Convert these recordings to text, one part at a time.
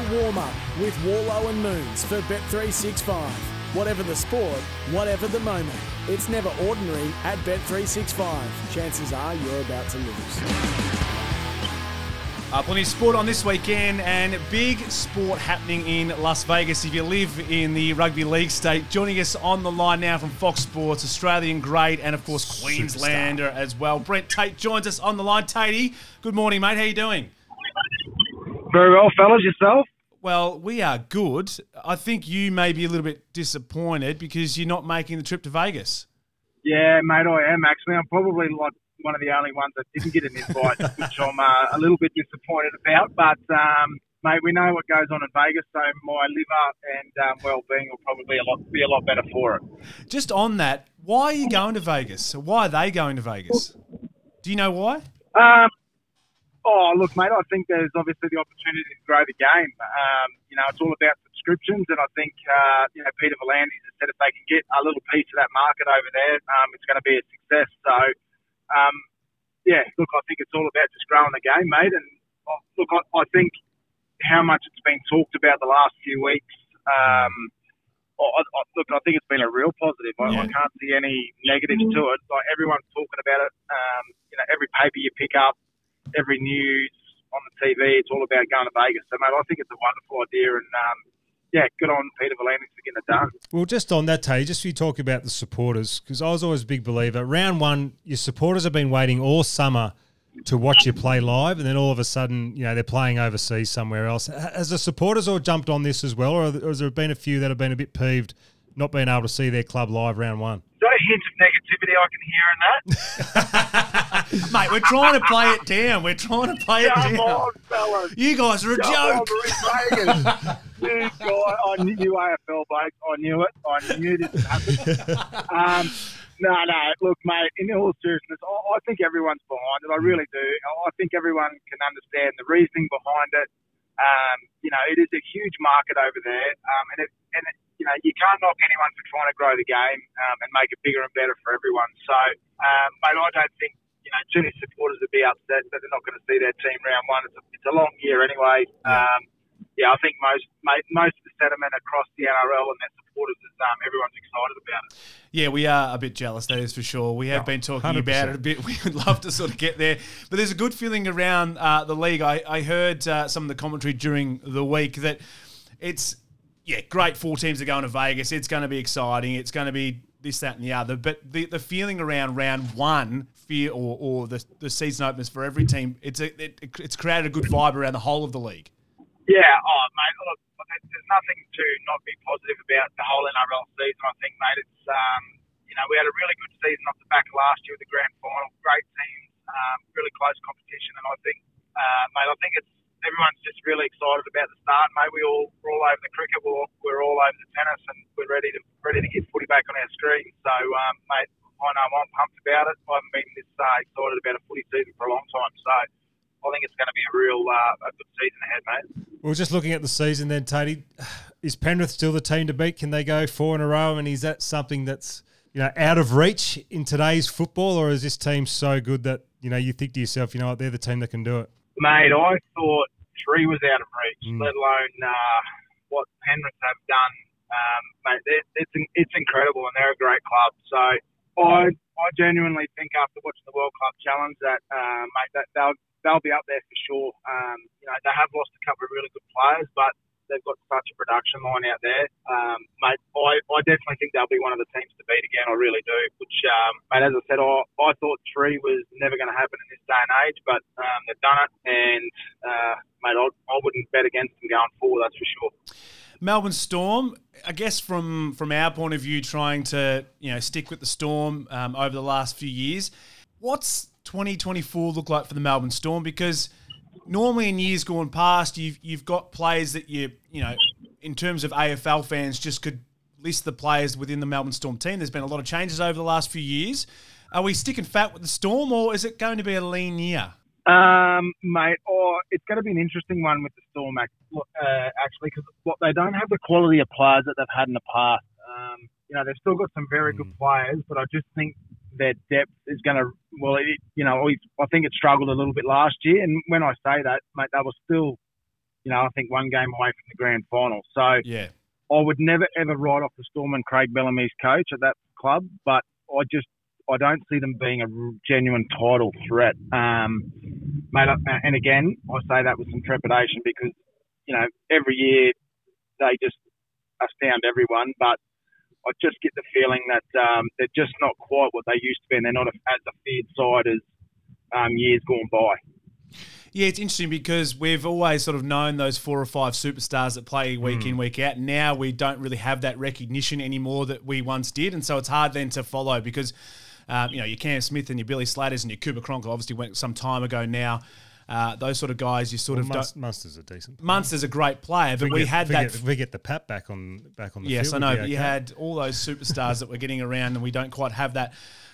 The warm up with Worlo and Moons for Bet365. Whatever the sport, whatever the moment, it's never ordinary at Bet365. Chances are you're about to lose. Uh, plenty of sport on this weekend and big sport happening in Las Vegas. If you live in the rugby league state, joining us on the line now from Fox Sports, Australian great, and of course Queenslander as well. Brent Tate joins us on the line. Tatey, good morning, mate. How you doing? Very well, fellas. Yourself? Well, we are good. I think you may be a little bit disappointed because you're not making the trip to Vegas. Yeah, mate, I am actually. I'm probably like one of the only ones that didn't get an invite, which I'm uh, a little bit disappointed about. But um, mate, we know what goes on in Vegas, so my liver and um, well-being will probably a lot, be a lot better for it. Just on that, why are you going to Vegas? Why are they going to Vegas? Do you know why? Um, oh, look, mate, I think there's obviously the opportunity to grow the game. Um, you know, it's all about subscriptions, and I think uh, you know Peter V'landys has said if they can get a little piece of that market over there, um, it's going to be a success. So um, yeah, look, I think it's all about just growing the game, mate. And uh, look, I, I think how much it's been talked about the last few weeks. Um, I, I, look, I think it's been a real positive. I, I can't see any negatives to it. Like everyone's talking about it. Um, you know, every paper you pick up, every news on the TV, it's all about going to Vegas. So, mate, I think it's a wonderful idea, and um, yeah, good on Peter V'landys for getting it done. Well, just on that, Tay, just you talk about the supporters, because I was always a big believer. Round one, your supporters have been waiting all summer to watch you play live, and then all of a sudden, you know, they're playing overseas somewhere else. Has the supporters all jumped on this as well, or has there been a few that have been a bit peeved not being able to see their club live round one? Is that a hint I can hear in that? Mate, we're trying to play it down. We're trying to play it down. on, fellas. You guys are a Come joke. on, we're in Vegas. This guy, I knew AFL, Blake. I knew it. I knew this would happen. Um, no, no. Look, mate. In all seriousness, I, I think everyone's behind it. I really do. I think everyone can understand the reasoning behind it. Um, you know, it is a huge market over there, um, and it, and it, you know, you can't knock anyone for trying to grow the game um, and make it bigger and better for everyone. So, um, mate, I don't think you know many supporters would be upset that they're not going to see their team round one. It's a, it's a long year anyway. Um, yeah, I think most mate, most of the sentiment across the NRL and their supporters is um, everyone's excited about it. Yeah, we are a bit jealous, that is for sure. We have been talking about it a bit. We would love to sort of get there. But there's a good feeling around uh, the league. I, I heard uh, some of the commentary during the week that it's, yeah, great. Four teams are going to Vegas. It's going to be exciting. It's going to be this, that, and the other. But the, the feeling around round one, fear or, or the, the season openers for every team, it's, a, it, it's created a good vibe around the whole of the league. Yeah, oh mate, look, there's nothing to not be positive about the whole NRL season. I think, mate, it's um, you know we had a really good season off the back of last year with the grand final, great teams, um, really close competition, and I think, uh, mate, I think it's everyone's just really excited about the start, mate. We all we're all over the cricket, we're all, we're all over the tennis, and we're ready to ready to get footy back on our screen. So, um, mate, I know I'm pumped about it. I haven't been this uh, excited about a footy season for a long time, so. I think it's going to be a real uh, a good season ahead, mate. Well, just looking at the season then, Tatey, is Penrith still the team to beat? Can they go four in a row? And is that something that's you know out of reach in today's football, or is this team so good that you know you think to yourself, you know what, they're the team that can do it? Mate, I thought three was out of reach, let alone uh, what Penrith have done. Um, mate, it's it's incredible, and they're a great club. So I I genuinely think after watching the World Club Challenge that uh, mate that they'll they'll be up there for sure. Um, you know, they have lost a couple of really good players, but they've got such a production line out there. Um, mate, I, I definitely think they'll be one of the teams to beat again. I really do. Which, um, mate, as I said, I, I thought three was never going to happen in this day and age, but um, they've done it. And, uh, mate, I, I wouldn't bet against them going forward, that's for sure. Melbourne Storm, I guess from from our point of view, trying to you know stick with the Storm um, over the last few years. What's 2024 look like for the Melbourne Storm? Because normally in years gone past, you've you've got players that you you know, in terms of AFL fans, just could list the players within the Melbourne Storm team. There's been a lot of changes over the last few years. Are we sticking fat with the Storm, or is it going to be a lean year? Um, mate, or it's going to be an interesting one with the Storm, uh, actually, because what they don't have the quality of players that they've had in the past. Um, you know, they've still got some very good players, but I just think their depth is going to, well, it, you know, I think it struggled a little bit last year. And when I say that, mate, they were still you know, I think one game away from the grand final. So Yeah. I would never ever write off the Storm and Craig Bellamy's coach at that club, but I just I don't see them being a genuine title threat. Um, mate, and again, I say that with some trepidation because you know every year they just astound everyone, but I just get the feeling that um, they're just not quite what they used to be, and they're not as a feared side as um, years gone by. Yeah, it's interesting because we've always sort of known those four or five superstars that play week in, week out. Now we don't really have that recognition anymore that we once did. And so it's hard then to follow because, um, you know, your Cam Smith and your Billy Slaters and your Cooper Cronk obviously went some time ago now. Uh, those sort of guys, you sort of Munst- don't. Munster's a decent. player. Munster's a great player, but we Forget- had forget, that. We get the pat back on back on the Yes, I field. know, would but be you had all those superstars that were getting around, and we don't quite have that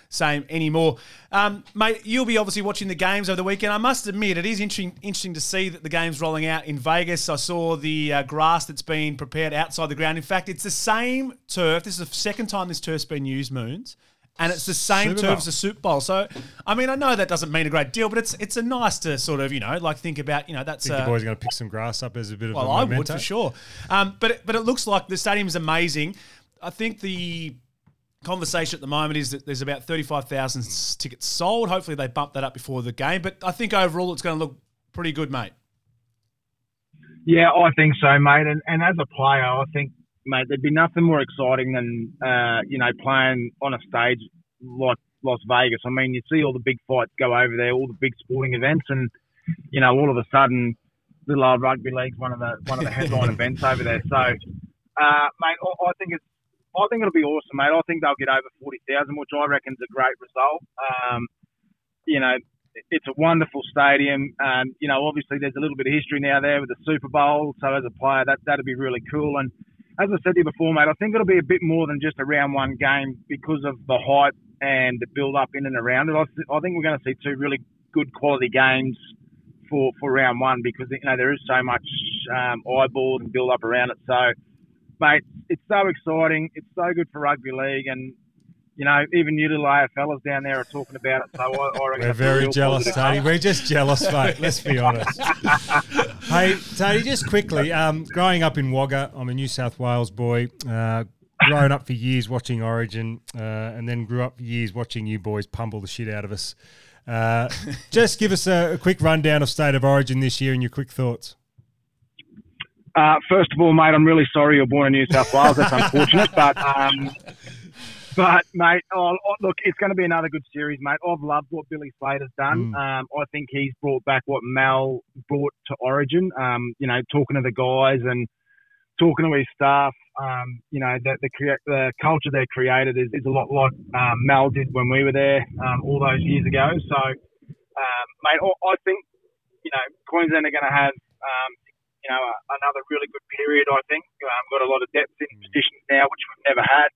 same anymore. Um, mate, you'll be obviously watching the games over the weekend. I must admit, it is interesting, interesting to see that the game's rolling out in Vegas. I saw the uh, grass that's been prepared outside the ground. In fact, it's the same turf. This is the second time this turf's been used, Moons. And it's the same Super turf Bowl. as the Super Bowl. So, I mean, I know that doesn't mean a great deal, but it's it's a nice to sort of, you know, like think about, you know, that's think uh, the boys are going to pick some grass up as a bit of well, a I would for sure. Um, but it, but it looks like the stadium is amazing. I think the conversation at the moment is that there's about 35,000 s- tickets sold. Hopefully they bump that up before the game. But I think overall it's going to look pretty good, mate. Yeah, I think so, mate. And, and as a player, I think, mate, there'd be nothing more exciting than, uh, you know, playing on a stage like Las Vegas. I mean, you see all the big fights go over there, all the big sporting events, and, you know, all of a sudden, little old rugby league's one of the one of the headline events over there. So, uh, mate, I, I think it's I think it'll be awesome, mate. I think they'll get over forty thousand, which I reckon is a great result. Um, you know, it's a wonderful stadium. Um, you know, obviously there's a little bit of history now there with the Super Bowl. So as a player, that that'd be really cool. And as I said to you before, mate, I think it'll be a bit more than just a round one game because of the hype and the build up in and around it. I, th- I think we're going to see two really good quality games for, for round one because you know there is so much um, eyeball and build up around it. So, mate, it's so exciting. It's so good for rugby league and. You know, even you little AFLers down there are talking about it. So I, I reckon We're very jealous, positive. Tony. We're just jealous, mate. Let's be honest. hey, Tony, just quickly, um, growing up in Wagga, I'm a New South Wales boy. Uh, grown up for years watching Origin, uh, and then grew up for years watching you boys pummel the shit out of us. Uh, just give us a, a quick rundown of State of Origin this year and your quick thoughts. Uh, first of all, mate, I'm really sorry you're born in New South Wales. That's unfortunate, but um, but mate, oh, look, it's going to be another good series, mate. I've loved what Billy Slater's done. Um, I think he's brought back what Mal brought to Origin. Um, you know, talking to the guys and talking to his staff. Um, you know, the the, crea- the culture they created is, is a lot like um, Mal did when we were there um, all those years ago. So, um, mate, I, I think you know Queensland are going to have um, you know, another really good period, I think. Um, got a lot of depth in positions now, which we've never had.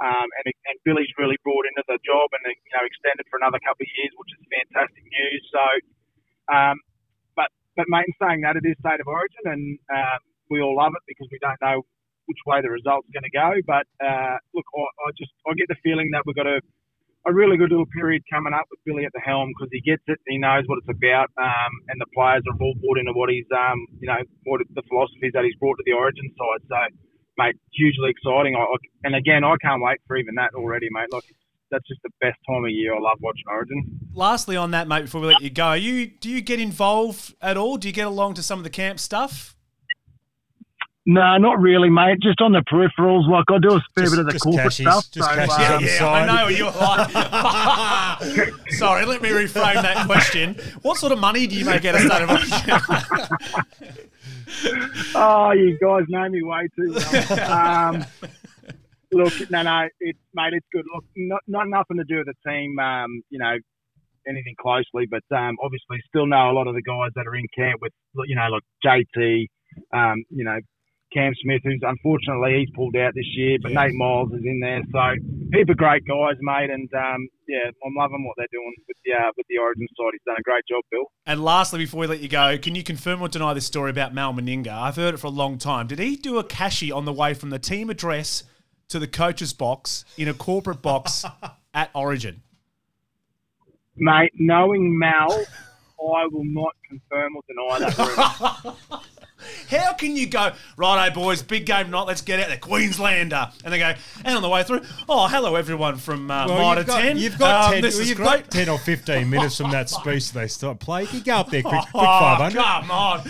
Um, and, and Billy's really brought into the job and, you know, extended for another couple of years, which is fantastic news. So, um, but, but mate, in saying that, it is State of Origin and um, we all love it because we don't know which way the result's going to go. But, uh, look, I, I just, I get the feeling that we've got a, a really good little period coming up with Billy at the helm because he gets it, he knows what it's about, um, and the players are all bought into what he's, um, you know, what the philosophies that he's brought to the Origin side. So, mate, hugely exciting. I, I, and again, I can't wait for even that already, mate. Like, that's just the best time of year. I love watching Origin. Lastly, on that, mate, before we let you go, you do you get involved at all? Do you get along to some of the camp stuff? No, not really, mate. Just on the peripherals. Like I do a fair Just- bit of the corporate cashies, stuff. just so, cashies uh, on the yeah. I know you're like. Sorry, let me reframe that question. What sort of money do you make out of State of Origin? Oh, you guys know me way too well. Um, look, no, no, it's mate, it's good. Look, not, not nothing to do with the team. Um, you know, anything closely, but um, obviously still know a lot of the guys that are in camp with, you know, like JT. Um, you know, Cam Smith, who's unfortunately he's pulled out this year, but Nate Myles is in there. So heap of great guys, mate, and um, yeah, I'm loving what they're doing with the uh, with the Origin side. He's done a great job, Bill. and lastly, before we let you go, can you confirm or deny this story about Mal Meninga? I've heard it for a long time. Did he do a cashy on the way from the team address to the coach's box in a corporate box at Origin? Mate, knowing Mal, I will not confirm or deny that. rumor. How can you go, righto, boys, big game night, let's get out there, Queenslander. And they go, and on the way through, oh, hello, everyone from uh, Well, Mitre you've got, 10. you've got, Um, 10, this well, you've great. got 10 or 15 minutes from that speech they start playing. You go up there quick, quick Oh, 500. come on.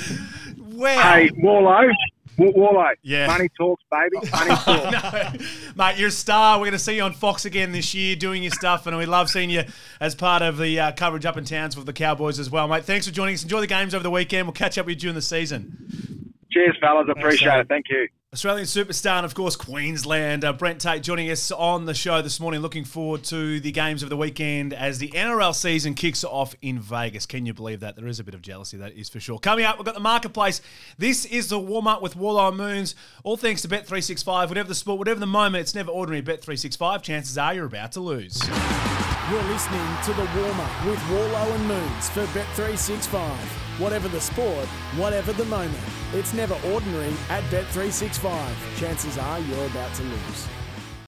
Wow. Hey, Worlo. W- Worlo. Yeah. Money talks, baby. Money talks. no. Mate, you're a star. We're going to see you on Fox again this year doing your stuff, and we love seeing you as part of the uh, coverage up in towns with the Cowboys as well, mate. Thanks for joining us. Enjoy the games over the weekend. We'll catch up with you during the season. Cheers, fellas. Appreciate Sam. it. Thank you. Australian superstar and, of course, Queensland. Uh, Brent Tate joining us on the show this morning. Looking forward to the games of the weekend as the NRL season kicks off in Vegas. Can you believe that? There is a bit of jealousy, that is for sure. Coming up, we've got the marketplace. This is the warm up with Worlo Moons. All thanks to Bet365. Whatever the sport, whatever the moment, it's never ordinary. Bet365. Chances are you're about to lose. You're listening to the warm up with Worlo and Moons for Bet365. Whatever the sport, whatever the moment, it's never ordinary at Bet365. Chances are you're about to lose.